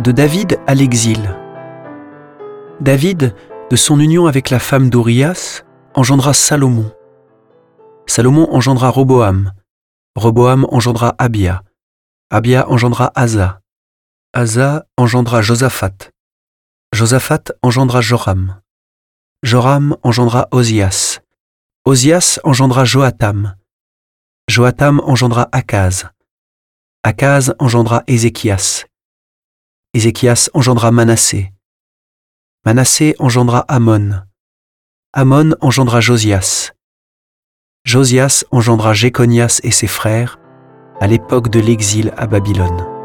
De David à l'exil. David, de son union avec la femme d'Urias, engendra Salomon. Salomon engendra Roboam. Roboam engendra Abia. Abia engendra Asa. Asa engendra Josaphat. Josaphat engendra Joram. Joram engendra Osias. Osias engendra Joatam. Joatam engendra Akaz. Akaz engendra Ézéchias. Ézéchias engendra Manassé. Manassé engendra Amon. Amon engendra Josias. Josias engendra Jéconias et ses frères à l'époque de l'exil à Babylone.